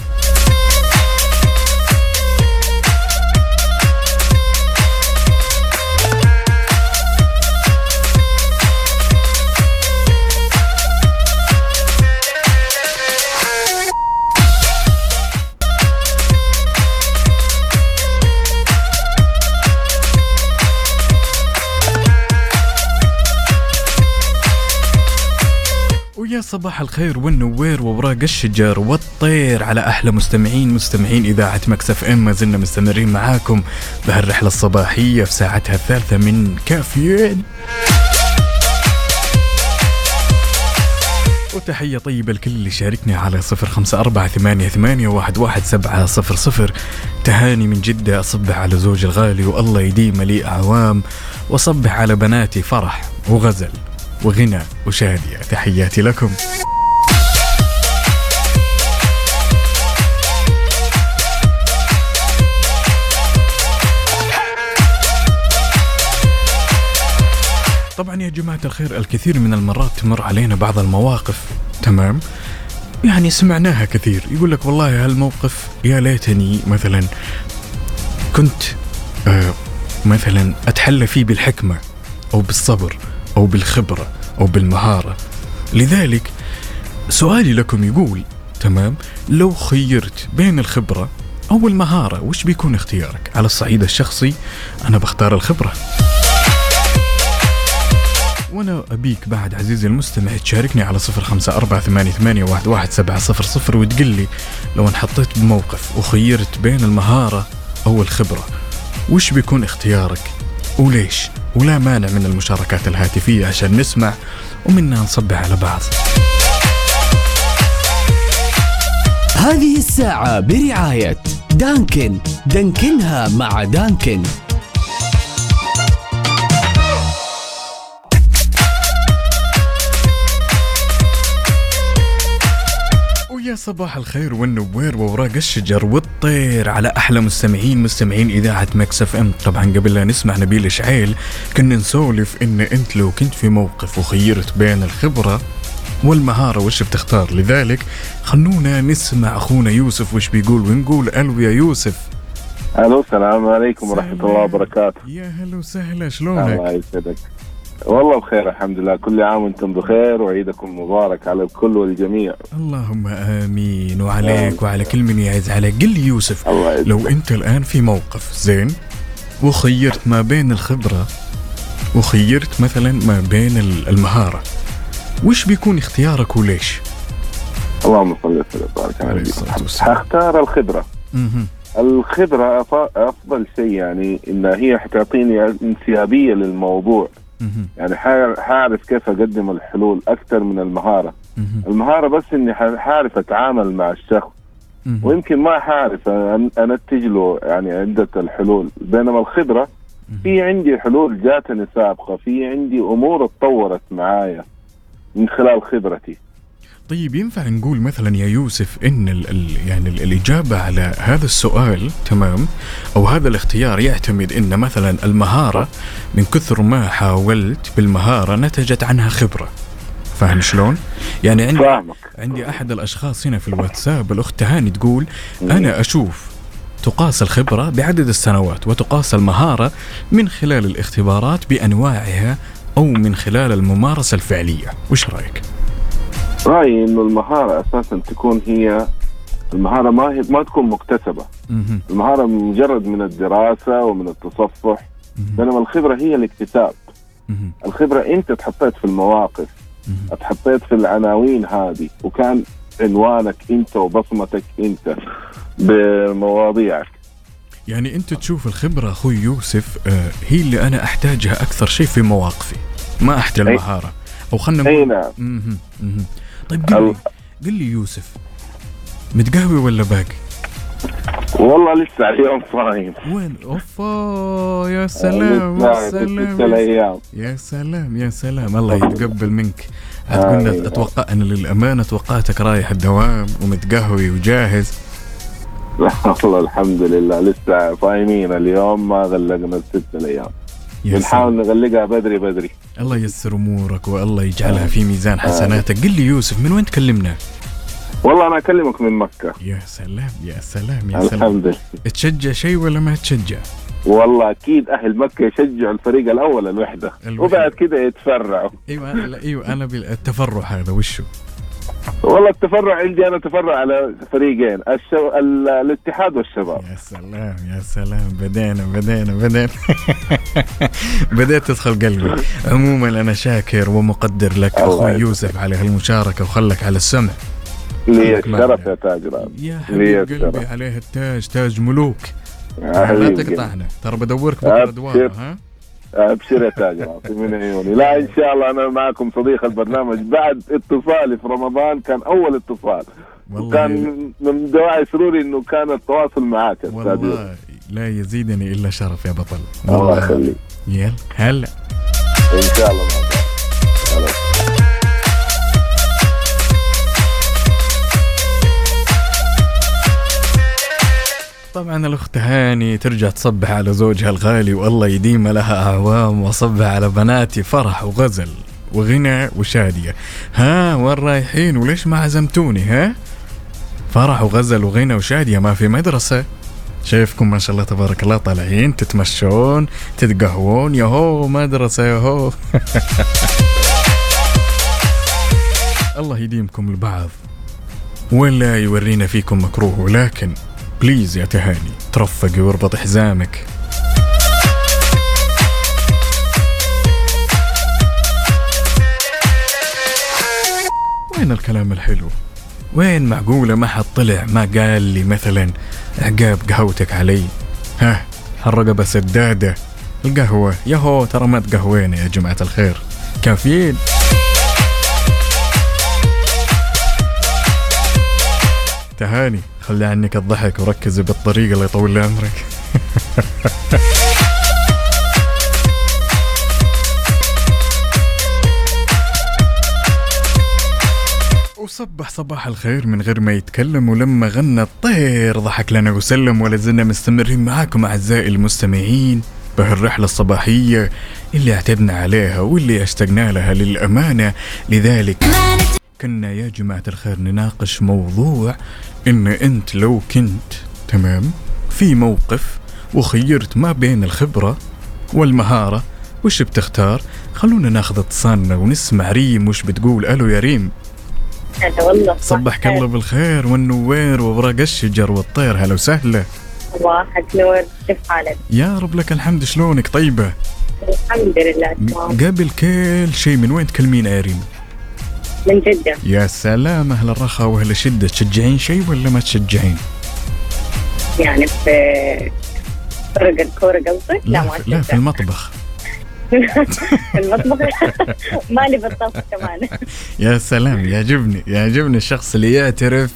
صباح الخير والنوير وورق الشجر والطير على أحلى مستمعين مستمعين إذاعة Mix FM. ما زلنا مستمرين معاكم بهالرحلة الصباحية في ساعتها الثالثة من كافيين. وتحية طيبة لكل اللي شاركني على صفر خمسة أربعة ثمانية, ثمانية واحد, واحد سبعة صفر صفر. تهاني من جدة أصبح على زوجي الغالي والله يديم لي أعوام وأصبح على بناتي فرح وغزل. وغنى وشادية. تحياتي لكم. طبعا يا جماعة الخير الكثير من المرات تمر علينا بعض المواقف. تمام؟ يعني سمعناها كثير. يقول لك والله هالموقف يا ليتني مثلا كنت آه مثلا أتحلى فيه بالحكمة أو بالصبر. أو بالخبرة أو بالمهارة. لذلك سؤالي لكم يقول تمام لو خيرت بين الخبرة أو المهارة وش بيكون اختيارك؟ على الصعيد الشخصي أنا بختار الخبرة. وأنا أبيك بعد عزيزي المستمع تشاركني على صفر خمسة أربعة ثمانية, ثمانية واحد, واحد سبعة صفر صفر وتقول لي لو انحطيت بموقف وخيرت بين المهارة أو الخبرة وش بيكون اختيارك؟ وليش؟ ولا مانع من المشاركات الهاتفية عشان نسمع ومنا نصبح على بعض. هذه الساعة برعاية دانكن. دانكنها مع دانكن. ويا صباح الخير والنوير وورق الشجر والطير على أحلى مستمعين مستمعين إذاعة Mix FM. طبعا قبل لا نسمع نبيل شعيل كنا نسولف إن أنت لو كنت في موقف وخيرت بين الخبرة والمهارة وش بتختار؟ لذلك خلونا نسمع أخونا يوسف وش بيقول؟ ونقول ألو يا يوسف. ألو السلام عليكم ورحمة الله وبركاته. يا هلا وسهلا الله شلونك يسعدك. والله بخير الحمد لله كل عام وأنتم بخير وعيدكم مبارك على الكل والجميع اللهم آمين وعليك وعلى كل من يعز عليك قل لي يوسف الله. لو أنت الآن في موقف زين وخيرت ما بين الخبرة وخيرت مثلا ما بين ال- المهارة وش بيكون اختيارك وليش؟ اللهم صل وسلم وبارك على. هختار الخبرة مهم. الخبرة أفضل شيء يعني انها هي حتعطيني أنسيابية للموضوع. يعني حا- حاعرف كيف أقدم الحلول أكثر من المهارة. المهارة بس إني حاعرف أتعامل مع الشخص. ويمكن ما حاعرف أنتج له يعني عدة الحلول. بينما الخبرة في عندي حلول جاتني سابقة. في عندي أمور اتطورت معايا من خلال خبرتي. طيب ينفع نقول مثلا يا يوسف إن ال ال يعني ال الإجابة على هذا السؤال تمام أو هذا الاختيار يعتمد إن مثلا المهارة من كثر ما حاولت بالمهارة نتجت عنها خبرة فاهم شلون؟ يعني عندي فاهمك عندي أحد الأشخاص هنا في الواتساب الأخت هاني تقول أنا أشوف تقاس الخبرة بعدد السنوات وتقاس المهارة من خلال الاختبارات بأنواعها أو من خلال الممارسة الفعلية، وش رأيك؟ رأيي إنه المهارة أساسا تكون هي المهارة ما هي ما تكون مكتسبة مهم. المهارة مجرد من الدراسة ومن التصفح. بينما الخبرة هي الاكتساب مهم. الخبرة أنت تحطيت في المواقف. اتحطيت في العناوين هذه وكان عنوانك أنت وبصمتك أنت بمواضيعك يعني أنت تشوف الخبرة أخوي يوسف آه، هي اللي أنا أحتاجها أكثر شيء في مواقفي ما أحتاج. المهاره أو خلنا أي نقول نعم. طيب قل لي قل لي يوسف متقهوي ولا باقي؟ والله لسه اليوم صايم. وين؟ أوفا يا سلام يا سلام الأيام. يا سلام يا سلام. الله يتقبل منك. قلنا أتوقع أنا للأمانة توقعتك رايح الدوام ومتقهوي وجاهز. لا [laughs] والله الحمد لله لسه صايمين اليوم ما غلقنا الست الأيام. يا بنحاول سلام نغلقها بدري بدري. الله ييسر أمورك والله يجعلها في ميزان حسناتك. قل لي يوسف من وين تكلمنا؟ والله أنا أكلمك من مكة. يا سلام يا سلام يا سلام. الحمد لله. تشجع شيء ولا ما تشجع؟ والله أكيد أهل مكة يشجعوا الفريق الأول الوحدة. الوحدة. وبعد كده يتفرعوا. إيوه إيوه أنا بالتفرع هذا وشو؟ والله التفرع عندي أنا تفرع على فريقين الشو... ال... الاتحاد والشباب. يا سلام يا سلام. بدينا بدينا بدينا. [laughs] بديت تدخل قلبي. عموما أنا شاكر ومقدر لك أخوي. يوسف على هالمشاركة وخلك على السمع. لي. الشرف يا تاج يا حبيب قلبي عليه التاج تاج ملوك. لا. تقطعنا. ترى بدورك بكرة. دوام ها؟ ابشر يا تاج راب من عيوني. لا إن شاء الله أنا معكم صديق البرنامج. بعد اتصالي في رمضان كان أول اتصال. وكان من- دواعي سروري إنه كان التواصل معك يا. والله لا يزيدني إلا شرف يا بطل. الله يخليك. يلا هلا. إن شاء الله. مع طبعا الأخت هاني ترجع تصبح على زوجها الغالي والله يديم لها أعوام واصبح على بناتي فرح وغزل وغنى وشادية. ها وين رايحين؟ وليش ما عزمتوني ها؟ فرح وغزل وغنى وشادية ما في مدرسة. شايفكم ما شاء الله تبارك الله طالعين تتمشون تتقهوون. يهو مدرسة يهو [laughs] الله يديمكم البعض ولا يورينا فيكم مكروه ولكن بليز يا تهاني ترفقي واربط حزامك. وين الكلام الحلو؟ وين معقولة ما حد طلع ما قال لي مثلا عقاب قهوتك علي؟ ها هالرقبة سدادة. القهوة يهو ترى ما تقهوينا يا جماعة الخير. كافيين. تهاني. خلي عنك الضحك وركزي بالطريقة اللي يطول لي عمرك [laughs] وصبح صباح الخير من غير ما يتكلم ولما غنى الطير ضحك لنا وسلم ولا زلنا مستمرين معاكم أعزائي المستمعين بهالرحلة الصباحية اللي اعتدنا عليها واللي أشتقنا لها للأمانة. لذلك كنا يا جماعة الخير نناقش موضوع إن أنت لو كنت تمام؟ في موقف وخيرت ما بين الخبرة والمهارة وش بتختار؟ خلونا ناخذ اتصالنا ونسمع ريم وش بتقول؟ ألو يا ريم. هلا والله. صبحك الله بالخير والنوير وورق الشجر والطير. هلا وسهلا. صباحك نور. كيف حالك؟ يا رب لك الحمد. شلونك؟ طيبة؟ الحمد لله قبل كل شيء من وين تكلمين يا ريم؟ من جدة. يا سلام أهل الرخاء وأهل الشدة تشجعين شيء ولا ما تشجعين؟ يعني في فرق الكورة قصدك؟ لا ما لا في. المطبخ. [laughs] في المطبخ؟ [laughs] مالي بالطبخ كمان. [laughs] يا سلام يعجبني يعجبني الشخص اللي يعترف.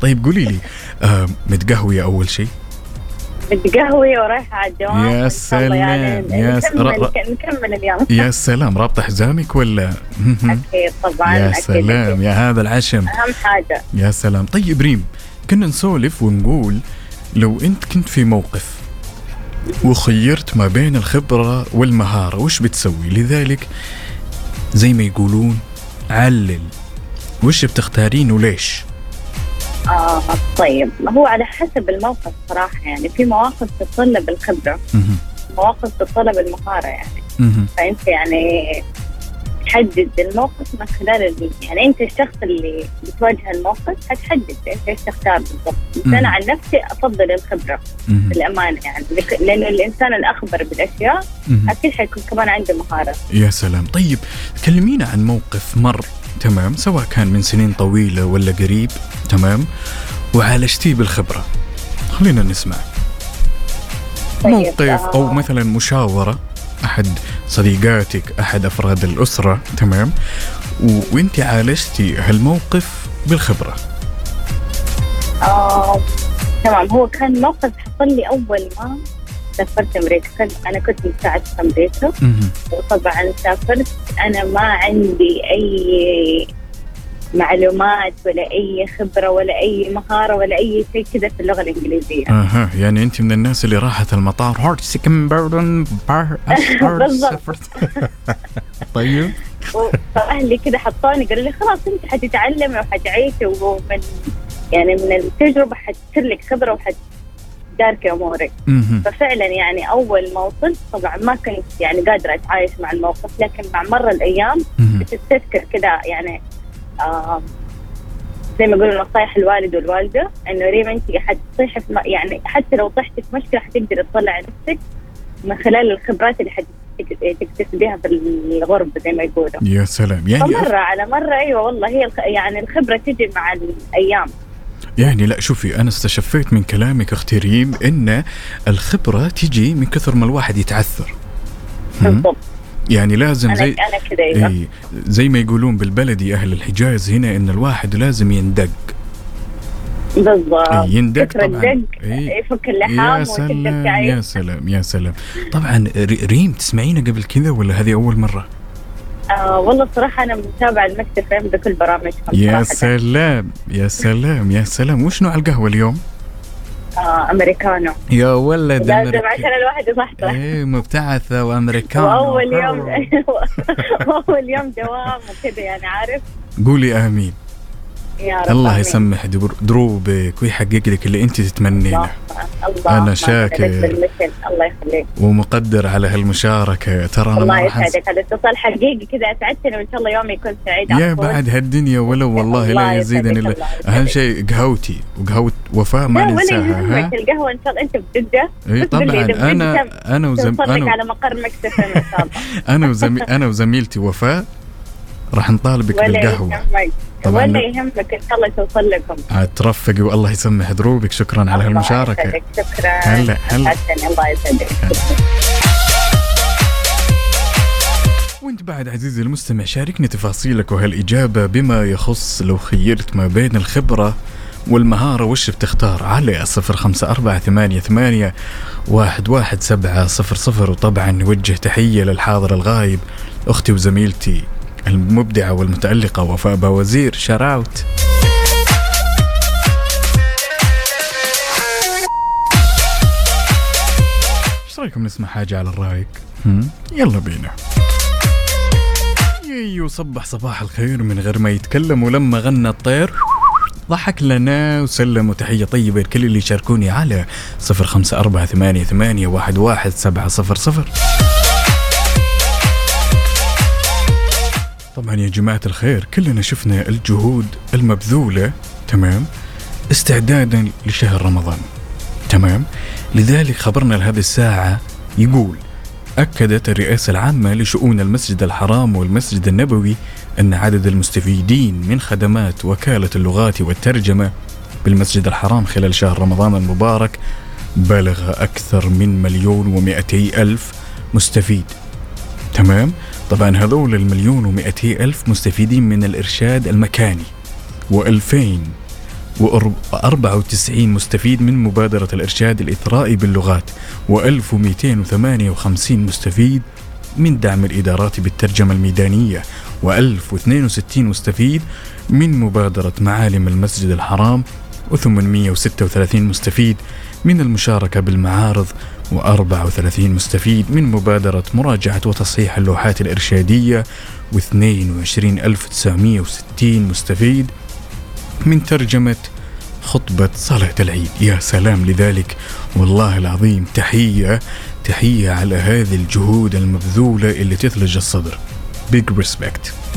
طيب قولي لي آه متقهوية أول شيء؟ متقهوي ورايحة على الدوام يا الله يعني سلام، يا س- نكمل, اليوم. يا سلام رابطة حزامك ولا؟ أكيد طبعا يا أكيد سلام أكيد. يا هذا العشم. أهم حاجة. يا سلام. طيب ريم كنا نسولف ونقول لو أنت كنت في موقف وخيرت ما بين الخبرة والمهارة وش بتسوي؟ لذلك زي ما يقولون علل. وش بتختارين وليش؟ آه طيب هو على حسب الموقف صراحة يعني في مواقف تتطلب الخبرة. مواقف تتطلب المهارة يعني. فأنت يعني تحدد الموقف من خلال ال- يعني أنت الشخص اللي بتواجه الموقف حتحدد أنت إيش تختار بالضبط. بس. أنا عن نفسي أفضل الخبرة مهم. بالأمانة يعني. لأنه الإنسان الأخبر بالأشياء. أكيد حيكون كمان عنده مهارة. يا سلام. طيب كلمينا عن موقف مر. تمام؟ سواء كان من سنين طويلة ولا قريب. تمام؟ وعالجتيه بالخبرة. خلينا نسمع. طيب، موقف أو آه. مثلا مشاورة. أحد صديقاتك أحد أفراد الأسرة تمام؟ و... وأنت عالجتي هالموقف بالخبرة. آه تمام. هو كان موقف حصل لي أول ما سافرت أمريكا. أنا كنت مساعد في أمريكا. وطبعا سافرت. أنا ما عندي أي معلومات ولا أي خبرة ولا أي مهارة ولا أي شيء كذا في اللغة الإنجليزية. أها يعني أنت من الناس اللي راحت المطار. هارد سكن بردن بار طيب. فاهلي كذا حطوني قالوا لي خلاص أنت حتتعلمي وحتعيشي ومن يعني من التجربة حتصير لك خبرة وحتداركي أمورك. مهم. ففعلا يعني أول ما وصلت طبعا ما كنت يعني قادرة أتعايش مع الموقف لكن مع مر الأيام. بتستذكر كذا يعني آه زي ما يقولوا نصايح الوالد والوالدة إنه ريم أنت حتصيحي في يعني حتى لو طحتي في مشكلة حتقدري تطلعي نفسك من خلال الخبرات اللي حتكتسبيها في الغربه زي ما يقولوا يا سلام يعني فمرة على مرة أيوة والله هي. يعني الخبرة تجي مع الأيام يعني لا شوفي أنا استشفيت من كلامك أختي ريم إن الخبرة تجي من كثر ما الواحد يتعثر؟ بالضبط يعني لازم أنا زي أنا كذا أيوة. إيه زي ما يقولون بالبلدي أهل الحجاز هنا إن الواحد لازم يندق. بالضبط. إيه، يندق طبعا. الدق. إيه. يفك اللحام يا سلام يا سلام يا سلام. طبعا ري- ريم تسمعينا قبل كذا ولا هذه أول مرة؟ آه والله صراحة أنا متابعة المكتب بكل برامجهم يا. سلام يا سلام يا سلام. وش نوع القهوة اليوم؟ آه أمريكانو. يا ولد لازم. عشان الواحد يصحصح. إيه مبتعثة وأمريكان. وأول يوم [laughs] وأول يوم دوام وكذا يعني عارف؟ قولي آمين. يا رب الله. يسمح در- دروبك ويحقق لك اللي انت تتمنينه الله ما شاكر. الله يخليك. ومقدر على هالمشاركة. ترى أنا الله يسعدك هذا اتصال حقيقي كذا اسعدتني وإن شاء الله يومي يكون سعيد يا. بعد هالدنيا ولو والله الله لا يزيدني الا أهم. شيء قهوتي وقهوة وفاء ما ننساها ها؟ القهوة إن شاء الله أنت بجده إي طبعا. أنا أنا وزم أنا على مقر مكتب إن شاء الله. [laughs] أنا وزمي أنا وزميلتي وفاء راح نطالبك بالقهوة. طبعاً. ولا لا. يهمك إن شاء الله توصل لكم. ترفقي والله يسمح دروبك. شكرا على هالمشاركة. شكرا. هلا هلا. الله يسعدك. [laughs] وانت بعد عزيزي المستمع شاركني تفاصيلك وهالإجابة بما يخص لو خيرت ما بين الخبرة والمهارة. وش بتختار؟ على صفر خمسة أربعة ثمانية ثمانية واحد واحد سبعة صفر صفر. وطبعا نوجه تحية للحاضر الغايب أختي وزميلتي المبدعة والمتألقة وفاء باوزير شاراوت إيش رأيكم نسمع حاجة على الرايق؟ يلا بينا. يو صبح صباح الخير. من غير ما يتكلم ولما غنى الطير ضحك لنا وسلم وتحية طيبة لكل اللي يشاركوني على صفر خمسة أربعة ثمانية ثمانية واحد واحد سبعة صفر صفر. طبعا يا جماعة الخير كلنا شفنا الجهود المبذولة تمام استعدادا لشهر رمضان تمام؟ لذلك خبرنا لهذه الساعة يقول أكدت الرئاسة العامة لشؤون المسجد الحرام والمسجد النبوي أن عدد المستفيدين من خدمات وكالة اللغات والترجمة بالمسجد الحرام خلال شهر رمضان المبارك بلغ أكثر من مليون ومئتي ألف مستفيد تمام؟ طبعا هذول المليون ومئتي ألف مستفيدين من الإرشاد المكاني وألفين وأربعة وتسعين مستفيد من مبادرة الإرشاد الإثرائي باللغات و1258 مستفيد من دعم الإدارات بالترجمة الميدانية و1062 مستفيد من مبادرة معالم المسجد الحرام و836 مستفيد من المشاركة بالمعارض و34 مستفيد من مبادرة مراجعة وتصحيح اللوحات الإرشادية و22960 مستفيد من ترجمة خطبة صلاة العيد. يا سلام لذلك. والله العظيم تحية تحية على هذه الجهود المبذولة اللي تثلج الصدر. Big respect.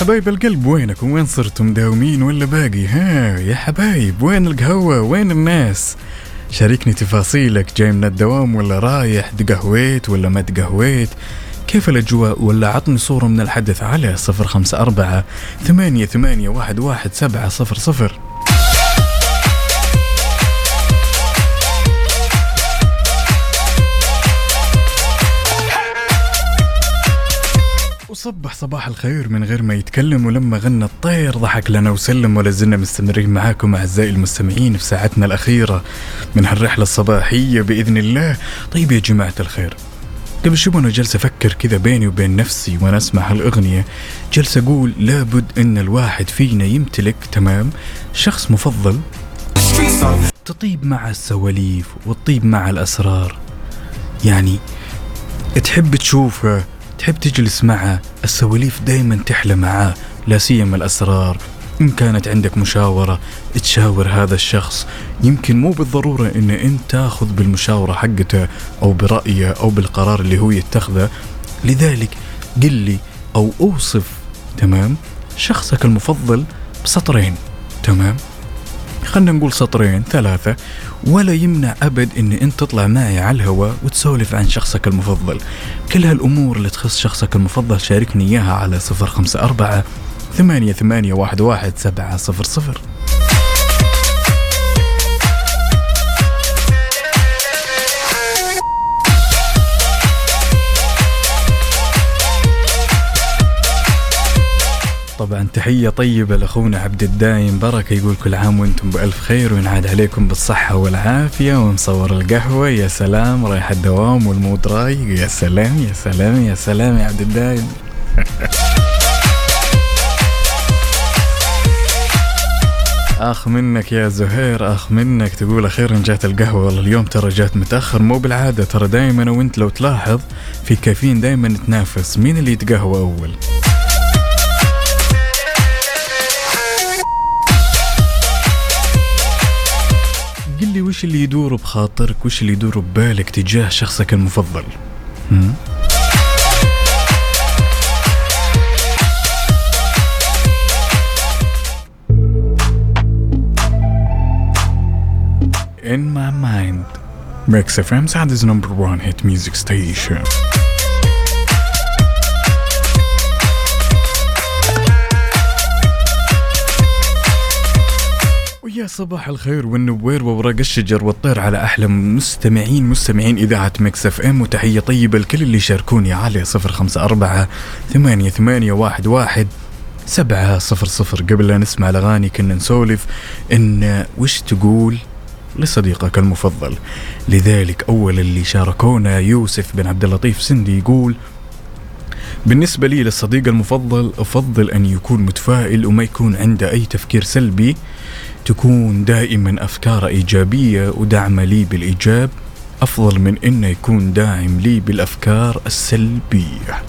حبايب القلب وينكم؟ وين صرتم؟ مداومين ولا باقي؟ ها يا حبايب وين القهوة؟ وين الناس؟ شاركني تفاصيلك جاي من الدوام ولا رايح؟ تقهويت ولا ما تقهويت كيف الأجواء؟ ولا عطني صورة من الحدث على صفر خمسة أربعة ثمانية ثمانية واحد واحد سبعة صفر صفر. وصبح صباح الخير من غير ما يتكلم ولما غنى الطير ضحك لنا وسلم ولا زلنا مستمرين معاكم أعزائي المستمعين في ساعتنا الأخيرة من هالرحلة الصباحية بإذن الله. طيب يا جماعة الخير قبل شوي وأنا جالس أفكر كذا بيني وبين نفسي وأنا أسمع هالأغنية جالس أقول لابد أن الواحد فينا يمتلك تمام شخص مفضل تطيب مع السواليف وتطيب مع الأسرار. يعني تحب تشوفه تحب تجلس معه؟ السواليف دايما تحلى معاه لا سيما الأسرار. إن كانت عندك مشاورة تشاور هذا الشخص يمكن مو بالضرورة إن أنت تاخذ بالمشاورة حقته أو برأيه أو بالقرار اللي هو يتخذه. لذلك قل لي أو أوصف تمام؟ شخصك المفضل بسطرين تمام؟ خلنا نقول سطرين ثلاثة. ولا يمنع أبد أن أنت تطلع معي على الهواء وتسولف عن شخصك المفضل. كل هالأمور اللي تخص شخصك المفضل شاركني إياها على صفر خمسة أربعة ثمانية ثمانية واحد واحد سبعة صفر صفر. طبعا تحية طيبة لأخونا عبد الدايم بركة يقول كل عام وأنتم بألف خير وينعاد عليكم بالصحة والعافية ومصور القهوة. يا سلام رايح الدوام والمود رايق. يا سلام يا سلام يا سلام يا عبد الدايم. [laughs] آخ منك يا زهير آخ منك تقول أخيرا جات القهوة. والله اليوم ترى جات متأخر مو بالعادة. ترى دائما وأنت لو تلاحظ في كافيين دائما نتنافس. مين اللي يتقهوى أول؟ قل لي وش اللي يدور بخاطرك وش اللي يدور ببالك تجاه شخصك المفضل؟ In my mind, Mix FM Saudi's number one hit music station. صباح الخير والنوير وورق الشجر والطير على أحلى مستمعين مستمعين إذاعة Mix FM. وتحية طيبة لكل اللي شاركوني على صفر خمسة أربعة ثمانية ثمانية واحد واحد سبعة صفر صفر. قبل لا نسمع الأغاني كنا نسولف إن وش تقول لصديقك المفضل. لذلك أول اللي شاركونا يوسف بن عبد اللطيف سندي يقول بالنسبة لي للصديق المفضل أفضل أن يكون متفائل وما يكون عنده أي تفكير سلبي. تكون دائما أفكاره إيجابية ودعمه لي بالإيجاب أفضل من أنه يكون داعم لي بالأفكار السلبية.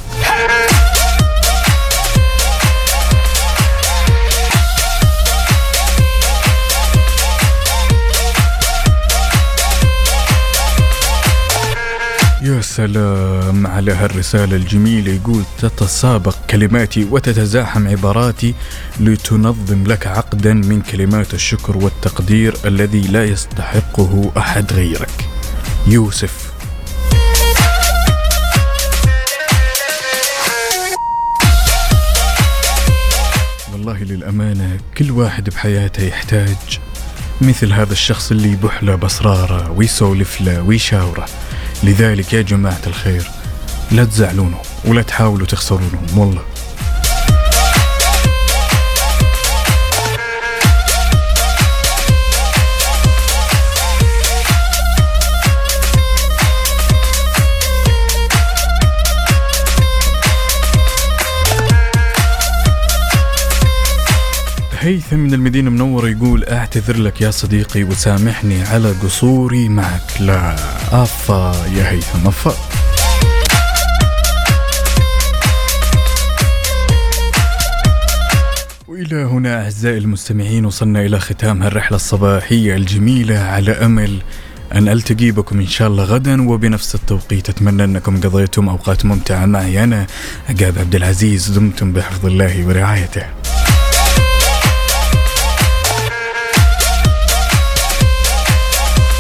يا سلام على هالرسالة الجميلة يقول تتسابق كلماتي وتتزاحم عباراتي لتنظم لك عقدا من كلمات الشكر والتقدير الذي لا يستحقه أحد غيرك. يوسف. والله للأمانة كل واحد بحياته يحتاج مثل هذا الشخص اللي يبح له بأسراره ويسولف له ويشاوره. لذلك يا جماعة الخير لا تزعلونه ولا تحاولوا تخسرونهم والله. هيثم من المدينة المنورة يقول أعتذر لك يا صديقي وسامحني على قصوري معك. لا أفا يا هيثم أفا. وإلى هنا أعزائي المستمعين وصلنا إلى ختام هالرحلة الصباحية الجميلة على أمل أن ألتقي بكم إن شاء الله غدا وبنفس التوقيت أتمنى أنكم قضيتم أوقات ممتعة معي أنا عقاب عبد العزيز دمتم بحفظ الله ورعايته.